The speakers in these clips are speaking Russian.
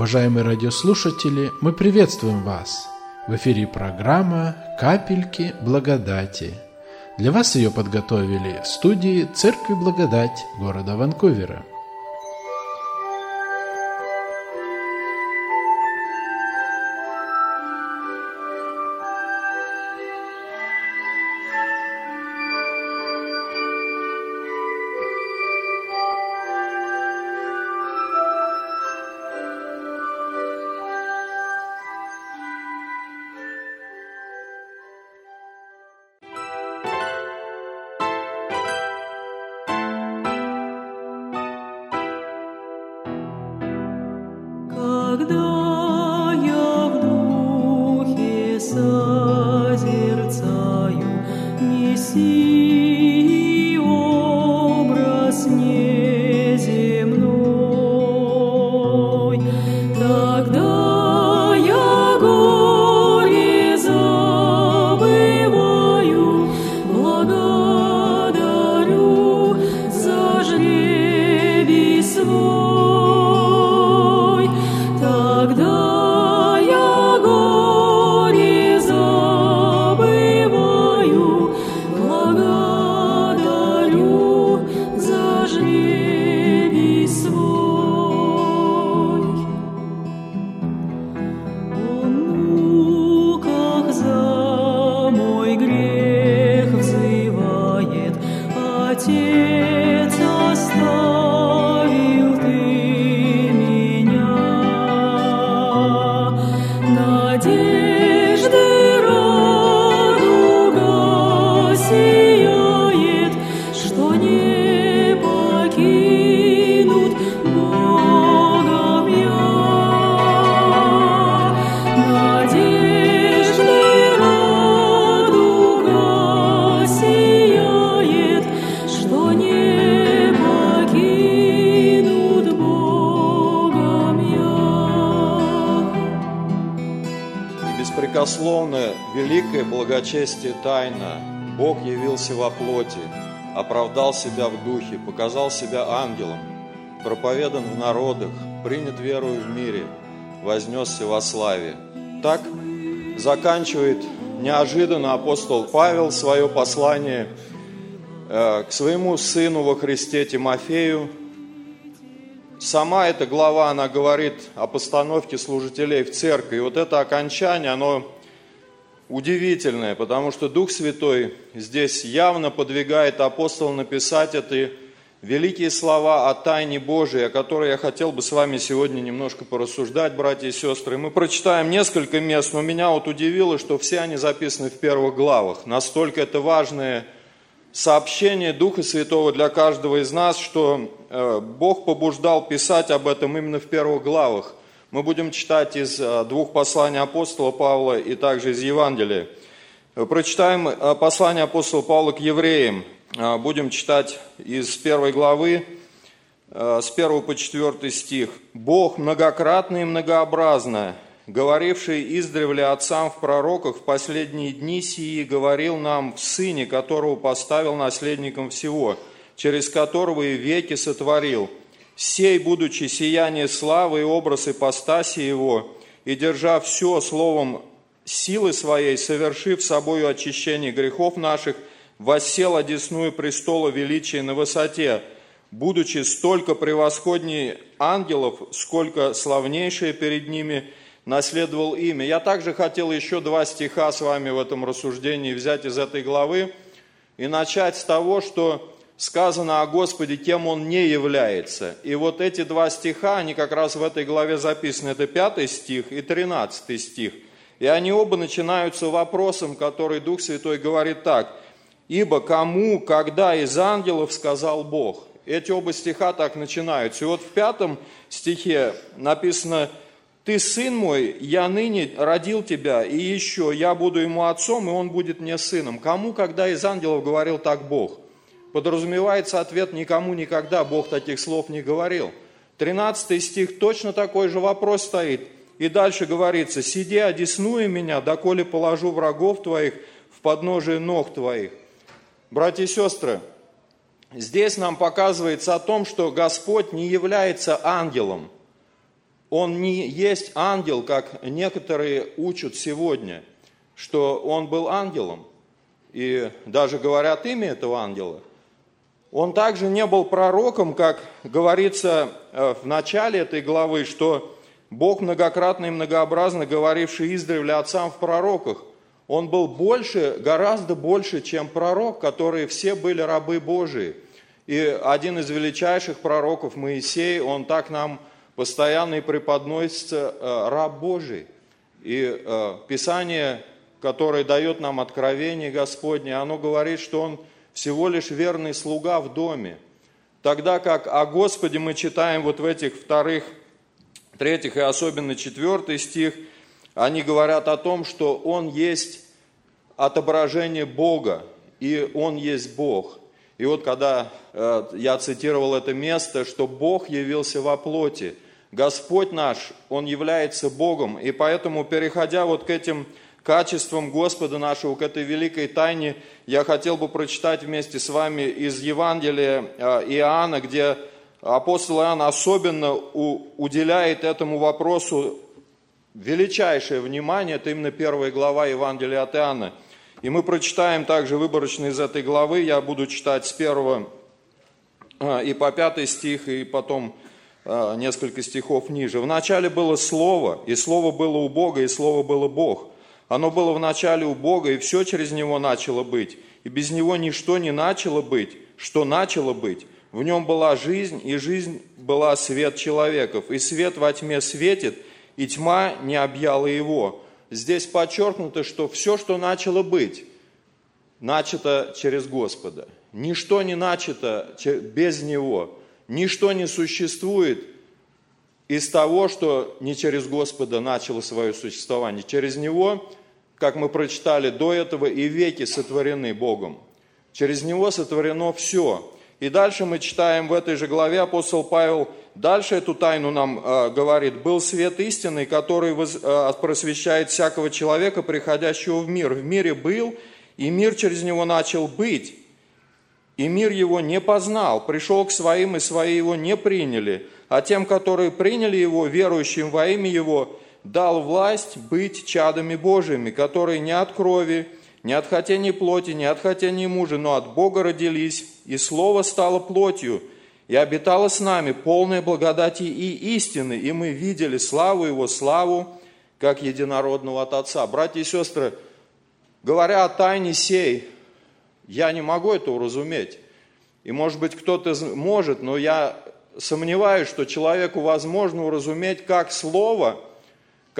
Уважаемые радиослушатели, мы приветствуем вас! В эфире программа «Капельки благодати». Для вас ее подготовили в студии Церкви Благодать города Ванкувера – Когда я в духе созерцаю Мессию, благочестие тайна. Бог явился во плоти, оправдал себя в духе, показал себя ангелом, проповедан в народах, принят верою в мире, вознесся во славе. Так заканчивает неожиданно апостол Павел свое послание э, к своему сыну во Христе Тимофею. Сама эта глава, она говорит о постановке служителей в церкви. И вот это окончание, оно удивительное, потому что Дух Святой здесь явно подвигает апостола написать эти великие слова о тайне Божией, о которой я хотел бы с вами сегодня немножко порассуждать, братья и сестры. Мы прочитаем несколько мест, но меня вот удивило, что все они записаны в первых главах. Настолько это важное сообщение Духа Святого для каждого из нас, что э, Бог побуждал писать об этом именно в первых главах. Мы будем читать из э, двух посланий апостола Павла и также из Евангелия. Прочитаем э, послание апостола Павла к евреям. Э, будем читать из первой главы, с 1 по 4 стих. «Бог многократно и многообразно, говоривший издревле отцам в пророках в последние дни сии, говорил нам в Сыне, которого поставил наследником всего, через которого и веки сотворил» сей, будучи сияние славы и образ ипостаси Его, и держа все словом силы своей, совершив собою очищение грехов наших, воссел одесную престола величия на высоте, будучи столько превосходней ангелов, сколько славнейшее перед ними наследовал имя. Я также хотел еще два стиха с вами в этом рассуждении взять из этой главы и начать с того, что сказано о Господе, кем Он не является. И вот эти два стиха, они как раз в этой главе записаны. Это пятый стих и тринадцатый стих. И они оба начинаются вопросом, который Дух Святой говорит так. «Ибо кому, когда из ангелов сказал Бог?» Эти оба стиха так начинаются. И вот в пятом стихе написано «Ты, сын мой, я ныне родил тебя, и еще я буду ему отцом, и он будет мне сыном». Кому, когда из ангелов говорил так Бог? Подразумевается ответ «никому никогда Бог таких слов не говорил». 13 стих точно такой же вопрос стоит. И дальше говорится, «Сиди, одесную меня, доколе положу врагов твоих в подножие ног твоих». Братья и сестры, здесь нам показывается о том, что Господь не является ангелом. он не есть ангел, как некоторые учат сегодня, что он был ангелом. И даже говорят имя этого ангела. Он также не был пророком, как говорится э, в начале этой главы, что Бог многократно и многообразно говоривший издревле отцам в пророках, он был больше, гораздо больше, чем пророк, которые все были рабы Божии. И один из величайших пророков, Моисей, он так нам постоянно и преподносится э, раб Божий. И э, Писание, которое дает нам откровение Господне, оно говорит, что он всего лишь верный слуга в доме. Тогда как о Господе мы читаем вот в этих вторых, третьих и особенно четвертый стих, они говорят о том, что Он есть отображение Бога, и Он есть Бог. И вот когда э, я цитировал это место, что Бог явился во плоти, Господь наш, Он является Богом, и поэтому, переходя вот к этим качествам Господа нашего, к этой великой тайне, я хотел бы прочитать вместе с вами из Евангелия э, Иоанна, где апостол Иоанн особенно уделяет этому вопросу величайшее внимание, это именно первая глава Евангелия от Иоанна. И мы прочитаем также выборочно из этой главы, я буду читать с первого э, и по пятый стих, и потом э, несколько стихов ниже. «Вначале было Слово, и Слово было у Бога, и Слово было Бог. Оно было вначале у Бога, и все через Него начало быть. И без Него ничто не начало быть, что начало быть. В Нем была жизнь, и жизнь была свет человеков. И свет во тьме светит, и тьма не объяла Его». Здесь подчеркнуто, что все, что начало быть, начато через Господа. Ничто не начато без Него. Ничто не существует из того, что не через Господа начало свое существование. Через Него как мы прочитали до этого, и веки сотворены Богом. Через Него сотворено все. И дальше мы читаем в этой же главе, апостол Павел дальше эту тайну нам э, говорит. «Был свет истины, который воз, э, просвещает всякого человека, приходящего в мир. В мире был, и мир через него начал быть. И мир его не познал, пришел к своим, и свои его не приняли. А тем, которые приняли его, верующим во имя его, дал власть быть чадами Божьими, которые не от крови, не от хотения плоти, не от хотения мужа, но от Бога родились, и Слово стало плотью, и обитало с нами полное благодати и истины, и мы видели славу Его, славу, как единородного от Отца. Братья и сестры, говоря о тайне сей, я не могу это уразуметь. И может быть кто-то может, но я сомневаюсь, что человеку возможно уразуметь, как Слово –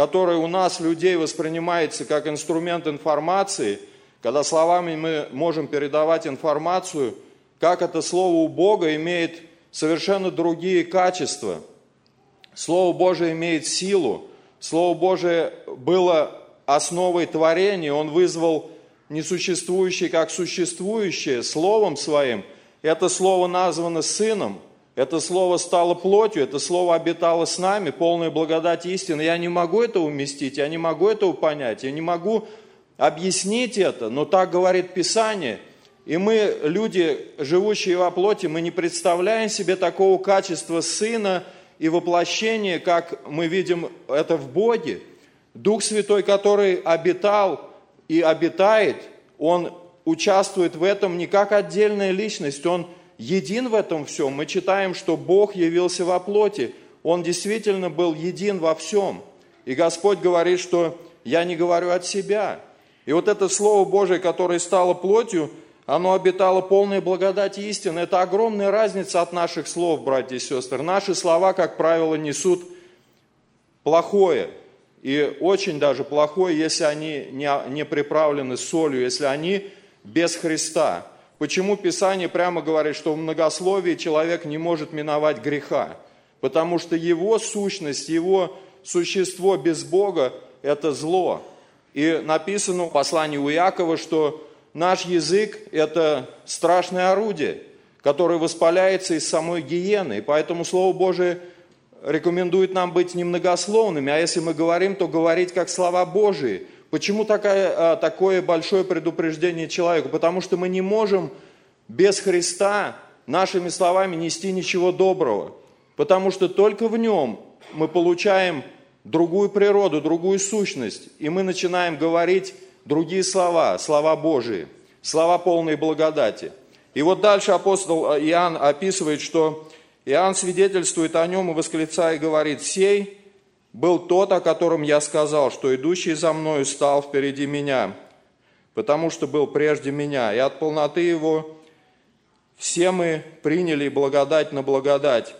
которое у нас, людей, воспринимается как инструмент информации, когда словами мы можем передавать информацию, как это слово у Бога имеет совершенно другие качества. Слово Божие имеет силу. Слово Божие было основой творения. Он вызвал несуществующее как существующее Словом Своим. Это Слово названо Сыном – это слово стало плотью, это слово обитало с нами, полная благодать истины. Я не могу это уместить, я не могу этого понять, я не могу объяснить это, но так говорит Писание. И мы, люди, живущие во плоти, мы не представляем себе такого качества Сына и воплощения, как мы видим это в Боге. Дух Святой, который обитал и обитает, Он участвует в этом не как отдельная личность, Он един в этом всем. Мы читаем, что Бог явился во плоти. Он действительно был един во всем. И Господь говорит, что я не говорю от себя. И вот это Слово Божие, которое стало плотью, оно обитало полной благодати истины. Это огромная разница от наших слов, братья и сестры. Наши слова, как правило, несут плохое. И очень даже плохое, если они не, не приправлены солью, если они без Христа. Почему Писание прямо говорит, что в многословии человек не может миновать греха? Потому что его сущность, его существо без Бога – это зло. И написано в послании у Якова, что наш язык – это страшное орудие, которое воспаляется из самой гиены. И поэтому Слово Божие рекомендует нам быть немногословными, а если мы говорим, то говорить как слова Божии – Почему такая, а, такое большое предупреждение человеку? Потому что мы не можем без Христа нашими словами нести ничего доброго. Потому что только в нем мы получаем другую природу, другую сущность, и мы начинаем говорить другие слова, слова Божии, слова полной благодати. И вот дальше апостол Иоанн описывает, что Иоанн свидетельствует о нем и восклицая говорит, «Сей был тот, о котором я сказал, что идущий за мною стал впереди меня, потому что был прежде меня, и от полноты его все мы приняли благодать на благодать.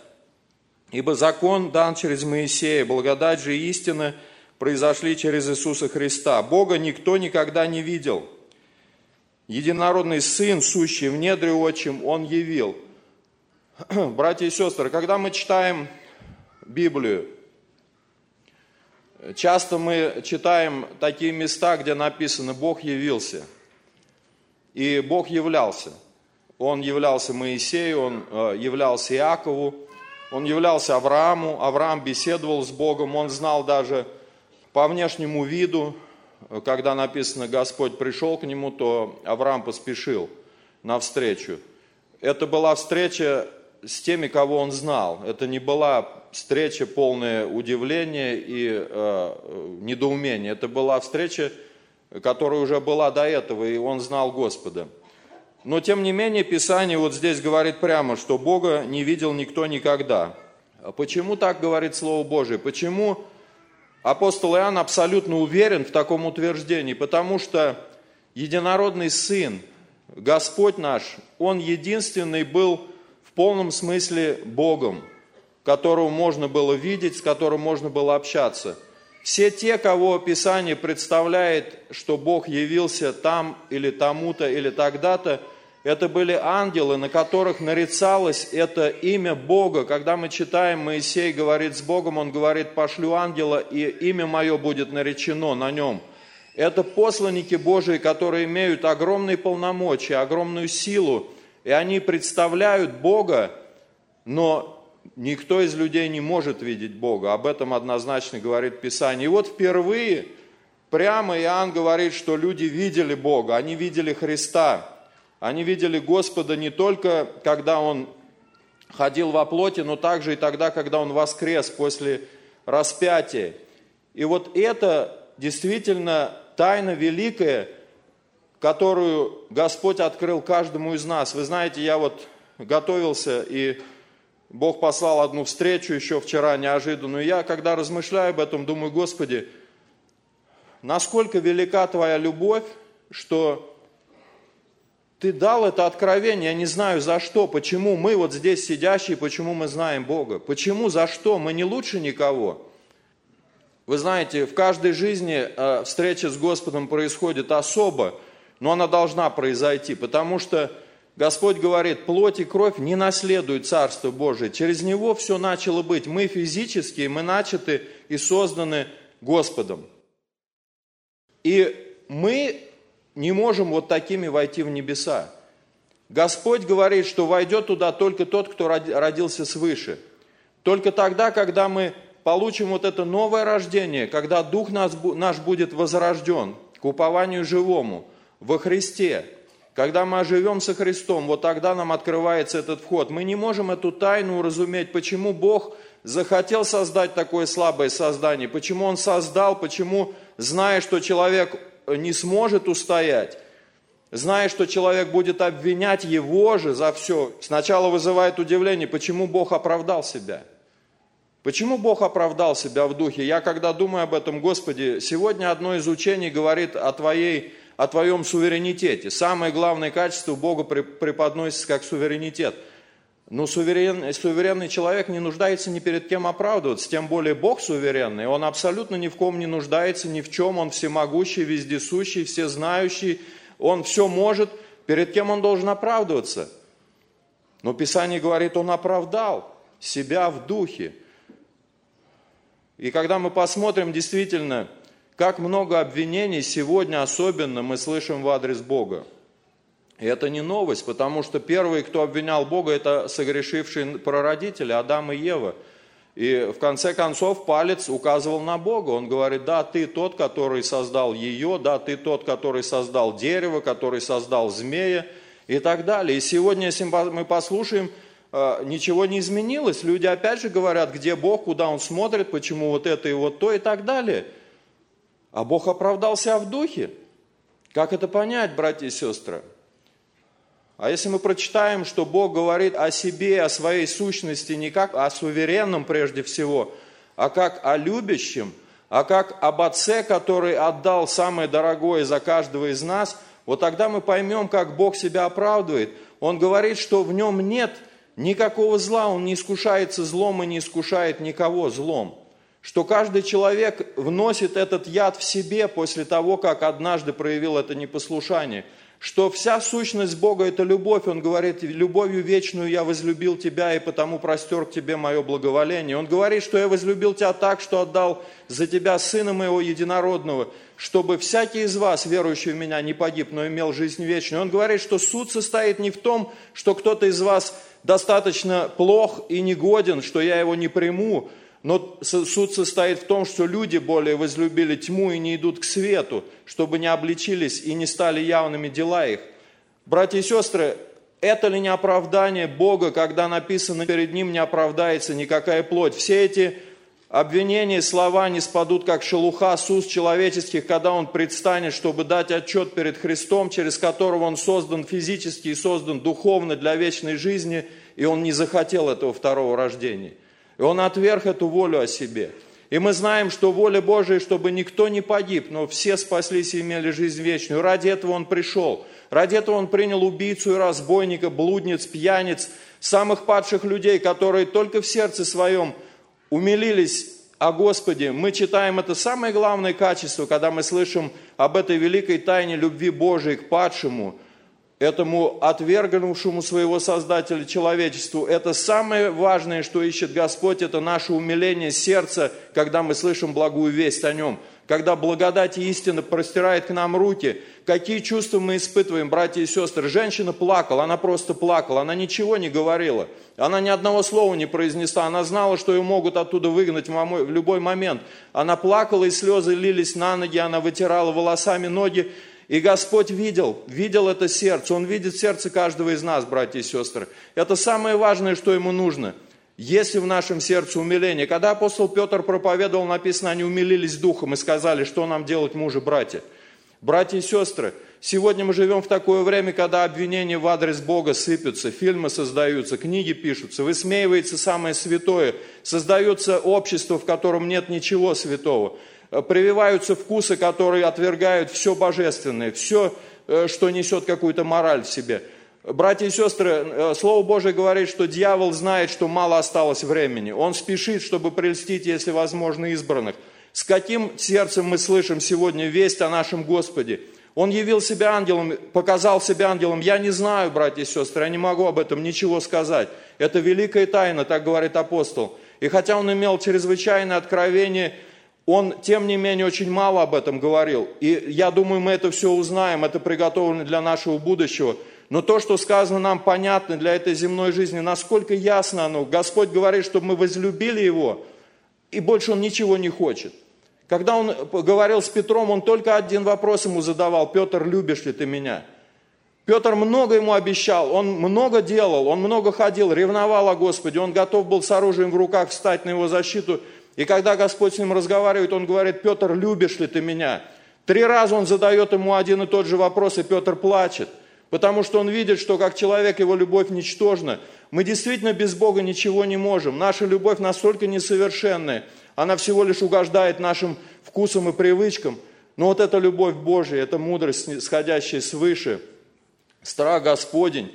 Ибо закон дан через Моисея, благодать же и истина произошли через Иисуса Христа. Бога никто никогда не видел. Единородный Сын, сущий в недре отчим, Он явил. Братья и сестры, когда мы читаем Библию, часто мы читаем такие места, где написано «Бог явился». И Бог являлся. Он являлся Моисею, Он э, являлся Иакову, он являлся Аврааму, Авраам беседовал с Богом, он знал даже по внешнему виду, когда написано «Господь пришел к нему», то Авраам поспешил навстречу. Это была встреча с теми, кого он знал. Это не была встреча полная удивления и э, недоумения. Это была встреча, которая уже была до этого, и он знал Господа. Но тем не менее Писание вот здесь говорит прямо, что Бога не видел никто никогда. Почему так говорит Слово Божие? Почему апостол Иоанн абсолютно уверен в таком утверждении? Потому что единородный Сын, Господь наш, Он единственный был в полном смысле Богом, которого можно было видеть, с которым можно было общаться – все те, кого Писание представляет, что Бог явился там или тому-то или тогда-то, это были ангелы, на которых нарицалось это имя Бога. Когда мы читаем, Моисей говорит с Богом, он говорит, пошлю ангела, и имя мое будет наречено на нем. Это посланники Божии, которые имеют огромные полномочия, огромную силу, и они представляют Бога, но никто из людей не может видеть Бога. Об этом однозначно говорит Писание. И вот впервые прямо Иоанн говорит, что люди видели Бога, они видели Христа. Они видели Господа не только, когда Он ходил во плоти, но также и тогда, когда Он воскрес после распятия. И вот это действительно тайна великая, которую Господь открыл каждому из нас. Вы знаете, я вот готовился и Бог послал одну встречу еще вчера неожиданную. Я, когда размышляю об этом, думаю, Господи, насколько велика Твоя любовь, что Ты дал это откровение, я не знаю за что, почему мы вот здесь сидящие, почему мы знаем Бога, почему, за что, мы не лучше никого. Вы знаете, в каждой жизни э, встреча с Господом происходит особо, но она должна произойти, потому что Господь говорит, плоть и кровь не наследуют Царство Божие. Через Него все начало быть. Мы физические, мы начаты и созданы Господом. И мы не можем вот такими войти в небеса. Господь говорит, что войдет туда только тот, кто родился свыше. Только тогда, когда мы получим вот это новое рождение, когда Дух наш будет возрожден к упованию живому во Христе – когда мы оживем со Христом, вот тогда нам открывается этот вход. Мы не можем эту тайну уразуметь, почему Бог захотел создать такое слабое создание, почему Он создал, почему, зная, что человек не сможет устоять, зная, что человек будет обвинять его же за все, сначала вызывает удивление, почему Бог оправдал себя. Почему Бог оправдал себя в духе? Я когда думаю об этом, Господи, сегодня одно из учений говорит о Твоей о твоем суверенитете. Самое главное качество Бога преподносится как суверенитет. Но суверен, суверенный человек не нуждается ни перед кем оправдываться, тем более Бог суверенный. Он абсолютно ни в ком не нуждается, ни в чем. Он всемогущий, вездесущий, всезнающий. Он все может. Перед кем он должен оправдываться? Но Писание говорит, он оправдал себя в духе. И когда мы посмотрим действительно как много обвинений сегодня особенно мы слышим в адрес Бога. И это не новость, потому что первые, кто обвинял Бога, это согрешившие прародители Адам и Ева. И в конце концов палец указывал на Бога. Он говорит, да, ты тот, который создал ее, да, ты тот, который создал дерево, который создал змея и так далее. И сегодня, если мы послушаем э, ничего не изменилось. Люди опять же говорят, где Бог, куда Он смотрит, почему вот это и вот то и так далее. А Бог оправдался в духе. Как это понять, братья и сестры? А если мы прочитаем, что Бог говорит о себе, о своей сущности не как о суверенном прежде всего, а как о любящем, а как об Отце, который отдал самое дорогое за каждого из нас, вот тогда мы поймем, как Бог себя оправдывает. Он говорит, что в нем нет никакого зла, он не искушается злом и не искушает никого злом. Что каждый человек вносит этот яд в себе после того, как однажды проявил это непослушание – что вся сущность Бога – это любовь. Он говорит, любовью вечную я возлюбил тебя, и потому простер к тебе мое благоволение. Он говорит, что я возлюбил тебя так, что отдал за тебя Сына моего единородного, чтобы всякий из вас, верующий в меня, не погиб, но имел жизнь вечную. Он говорит, что суд состоит не в том, что кто-то из вас достаточно плох и негоден, что я его не приму, но суд состоит в том, что люди более возлюбили тьму и не идут к свету, чтобы не обличились и не стали явными дела их. Братья и сестры, это ли не оправдание Бога, когда написано перед Ним не оправдается никакая плоть? Все эти обвинения, слова не спадут, как шелуха с уст человеческих, когда Он предстанет, чтобы дать отчет перед Христом, через которого Он создан физически и создан духовно для вечной жизни, и Он не захотел этого второго рождения. И он отверг эту волю о себе. И мы знаем, что воля Божия, чтобы никто не погиб, но все спаслись и имели жизнь вечную. Ради этого Он пришел. Ради этого Он принял убийцу и разбойника, блудниц, пьяниц, самых падших людей, которые только в сердце своем умилились о Господе. Мы читаем это самое главное качество, когда мы слышим об этой великой тайне любви Божией к падшему – этому отвергнувшему своего Создателя человечеству. Это самое важное, что ищет Господь, это наше умиление сердца, когда мы слышим благую весть о Нем. Когда благодать и истина простирает к нам руки, какие чувства мы испытываем, братья и сестры. Женщина плакала, она просто плакала, она ничего не говорила. Она ни одного слова не произнесла, она знала, что ее могут оттуда выгнать в любой момент. Она плакала, и слезы лились на ноги, она вытирала волосами ноги, и Господь видел, видел это сердце. Он видит сердце каждого из нас, братья и сестры. Это самое важное, что ему нужно. Если в нашем сердце умиление. Когда апостол Петр проповедовал, написано, они умилились духом и сказали, что нам делать, мужи, братья. Братья и сестры, сегодня мы живем в такое время, когда обвинения в адрес Бога сыпятся, фильмы создаются, книги пишутся, высмеивается самое святое, создается общество, в котором нет ничего святого. Прививаются вкусы, которые отвергают все божественное, все, э, что несет какую-то мораль в себе. Братья и сестры, э, Слово Божие говорит, что дьявол знает, что мало осталось времени. Он спешит, чтобы прельстить, если возможно, избранных. С каким сердцем мы слышим сегодня весть о нашем Господе? Он явил себя ангелом, показал себя ангелом. Я не знаю, братья и сестры, я не могу об этом ничего сказать. Это великая тайна, так говорит апостол. И хотя он имел чрезвычайное откровение – он, тем не менее, очень мало об этом говорил. И я думаю, мы это все узнаем, это приготовлено для нашего будущего. Но то, что сказано нам, понятно для этой земной жизни, насколько ясно оно. Господь говорит, чтобы мы возлюбили Его, и больше Он ничего не хочет. Когда Он говорил с Петром, Он только один вопрос ему задавал. Петр, любишь ли ты меня? Петр много ему обещал, он много делал, он много ходил, ревновал о Господе, он готов был с оружием в руках встать на его защиту, и когда Господь с ним разговаривает, он говорит, Петр, любишь ли ты меня? Три раза он задает ему один и тот же вопрос, и Петр плачет. Потому что он видит, что как человек его любовь ничтожна. Мы действительно без Бога ничего не можем. Наша любовь настолько несовершенная. Она всего лишь угождает нашим вкусам и привычкам. Но вот эта любовь Божия, эта мудрость, сходящая свыше, страх Господень,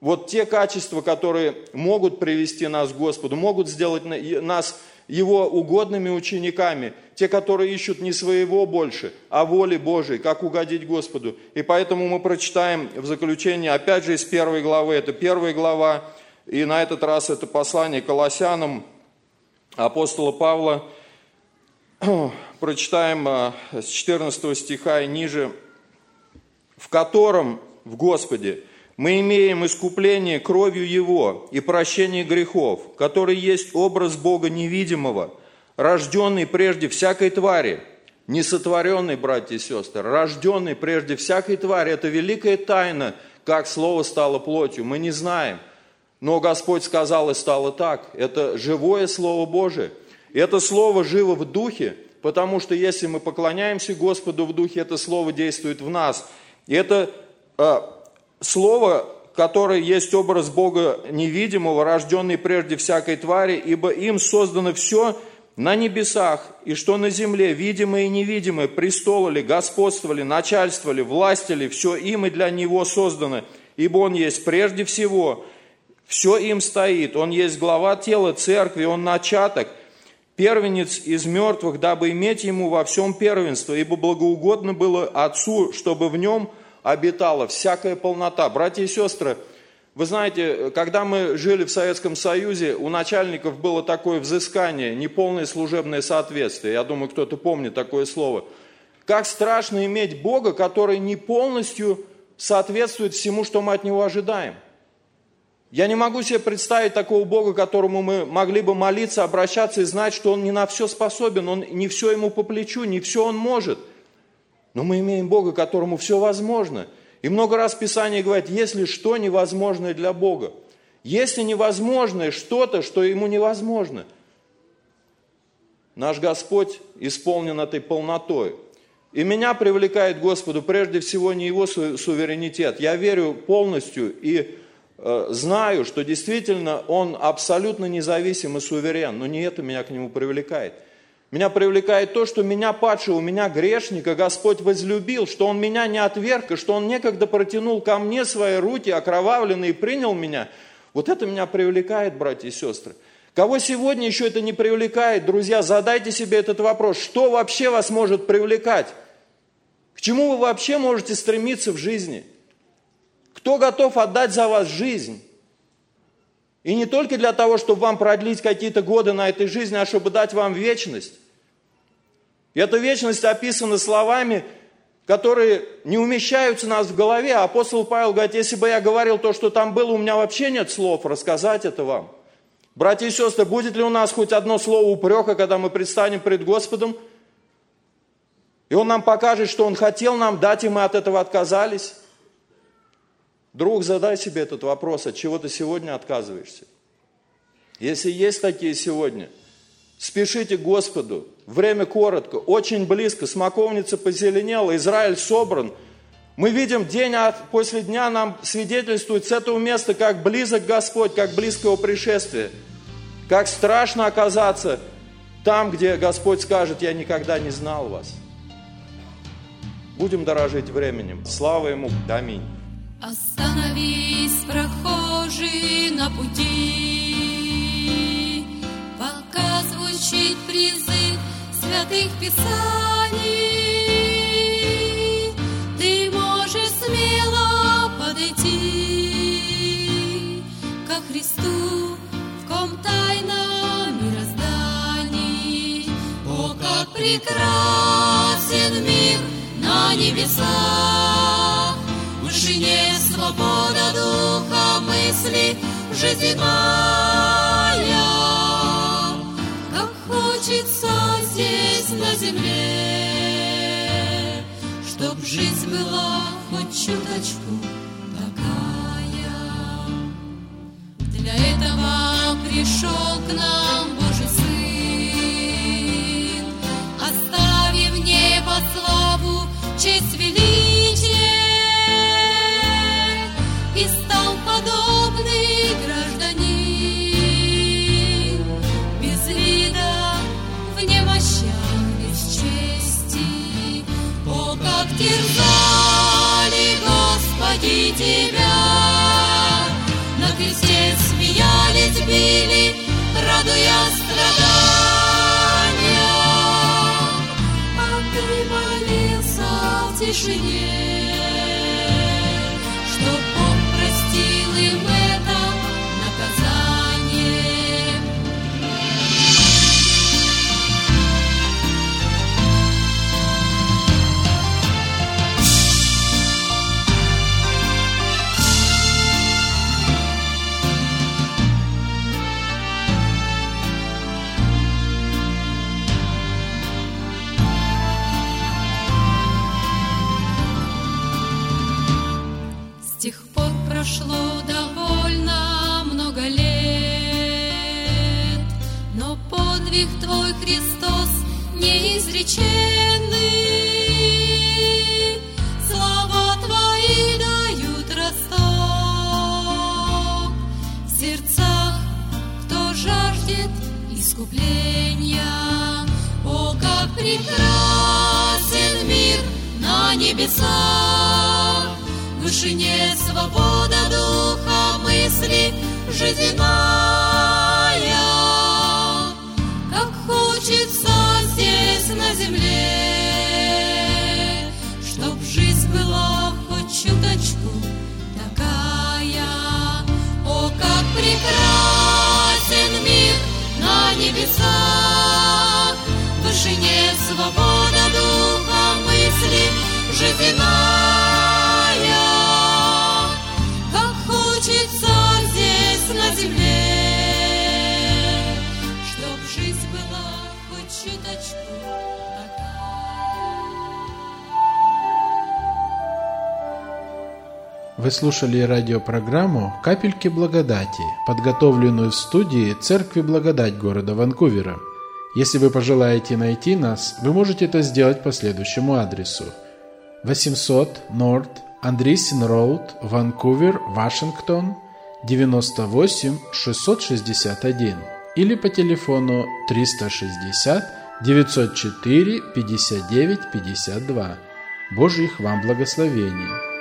вот те качества, которые могут привести нас к Господу, могут сделать нас его угодными учениками, те, которые ищут не своего больше, а воли Божией, как угодить Господу. И поэтому мы прочитаем в заключение, опять же, из первой главы, это первая глава, и на этот раз это послание Колоссянам апостола Павла, прочитаем а, с 14 стиха и ниже, в котором в Господе – мы имеем искупление кровью Его и прощение грехов, который есть образ Бога невидимого, рожденный прежде всякой твари, не сотворенный, братья и сестры, рожденный прежде всякой твари. Это великая тайна, как Слово стало плотью. Мы не знаем. Но Господь сказал, и стало так. Это живое Слово Божие. И это Слово живо в Духе, потому что если мы поклоняемся Господу в Духе, это Слово действует в нас. И это э, Слово, которое есть образ Бога невидимого, рожденный прежде всякой твари, ибо им создано все на небесах, и что на земле, видимое и невидимое, престолы господствовали, начальствовали, властили, все им и для Него создано, ибо Он есть прежде всего, все им стоит, Он есть глава тела церкви, Он начаток, первенец из мертвых, дабы иметь Ему во всем первенство, ибо благоугодно было Отцу, чтобы в Нем обитала всякая полнота. Братья и сестры, вы знаете, когда мы жили в Советском Союзе, у начальников было такое взыскание, неполное служебное соответствие. Я думаю, кто-то помнит такое слово. Как страшно иметь Бога, который не полностью соответствует всему, что мы от Него ожидаем. Я не могу себе представить такого Бога, которому мы могли бы молиться, обращаться и знать, что Он не на все способен, Он не все Ему по плечу, не все Он может. Но мы имеем Бога, которому все возможно – и много раз Писание говорит, если что невозможное для Бога, если невозможное что-то, что ему невозможно, наш Господь исполнен этой полнотой. И меня привлекает Господу прежде всего не его суверенитет. Я верю полностью и э, знаю, что действительно Он абсолютно независим и суверен, но не это меня к Нему привлекает. Меня привлекает то, что меня падшего, меня грешника Господь возлюбил, что Он меня не отверг, и что Он некогда протянул ко мне свои руки, окровавленные, и принял меня. Вот это меня привлекает, братья и сестры. Кого сегодня еще это не привлекает, друзья, задайте себе этот вопрос. Что вообще вас может привлекать? К чему вы вообще можете стремиться в жизни? Кто готов отдать за вас жизнь? И не только для того, чтобы вам продлить какие-то годы на этой жизни, а чтобы дать вам вечность. И эта вечность описана словами, которые не умещаются у нас в голове. Апостол Павел говорит, если бы я говорил то, что там было, у меня вообще нет слов рассказать это вам. Братья и сестры, будет ли у нас хоть одно слово упрека, когда мы предстанем пред Господом? И Он нам покажет, что Он хотел нам дать, и мы от этого отказались. Друг, задай себе этот вопрос, от чего ты сегодня отказываешься. Если есть такие сегодня, спешите к Господу. Время коротко, очень близко, смоковница позеленела, Израиль собран. Мы видим день после дня нам свидетельствует с этого места, как близок Господь, как близко Его пришествие. Как страшно оказаться там, где Господь скажет, я никогда не знал вас. Будем дорожить временем. Слава Ему. Аминь. Остановись, прохожий на пути, звучит призыв святых писаний, Ты можешь смело подойти ко Христу, в ком тайна мирозданий. О, как прекрасен мир на небесах! вышине свобода духа мысли жизненная. Хоть молился в тишине, искупления. О, как прекрасен мир на небесах, в вышине свобода духа мысли жизненная. Как хочется здесь на земле, Чтоб жизнь была хоть чуточку такая. О, как прекрасен на небесах, В вышине свобода духа мысли жизненная. Как хочется здесь на земле, Чтоб жизнь была хоть чуточку Вы слушали радиопрограмму «Капельки благодати», подготовленную в студии Церкви Благодать города Ванкувера. Если вы пожелаете найти нас, вы можете это сделать по следующему адресу. 800 North Андрисин Роуд, Ванкувер, Вашингтон, 98 661 или по телефону 360 904 59 52. Божьих вам благословений!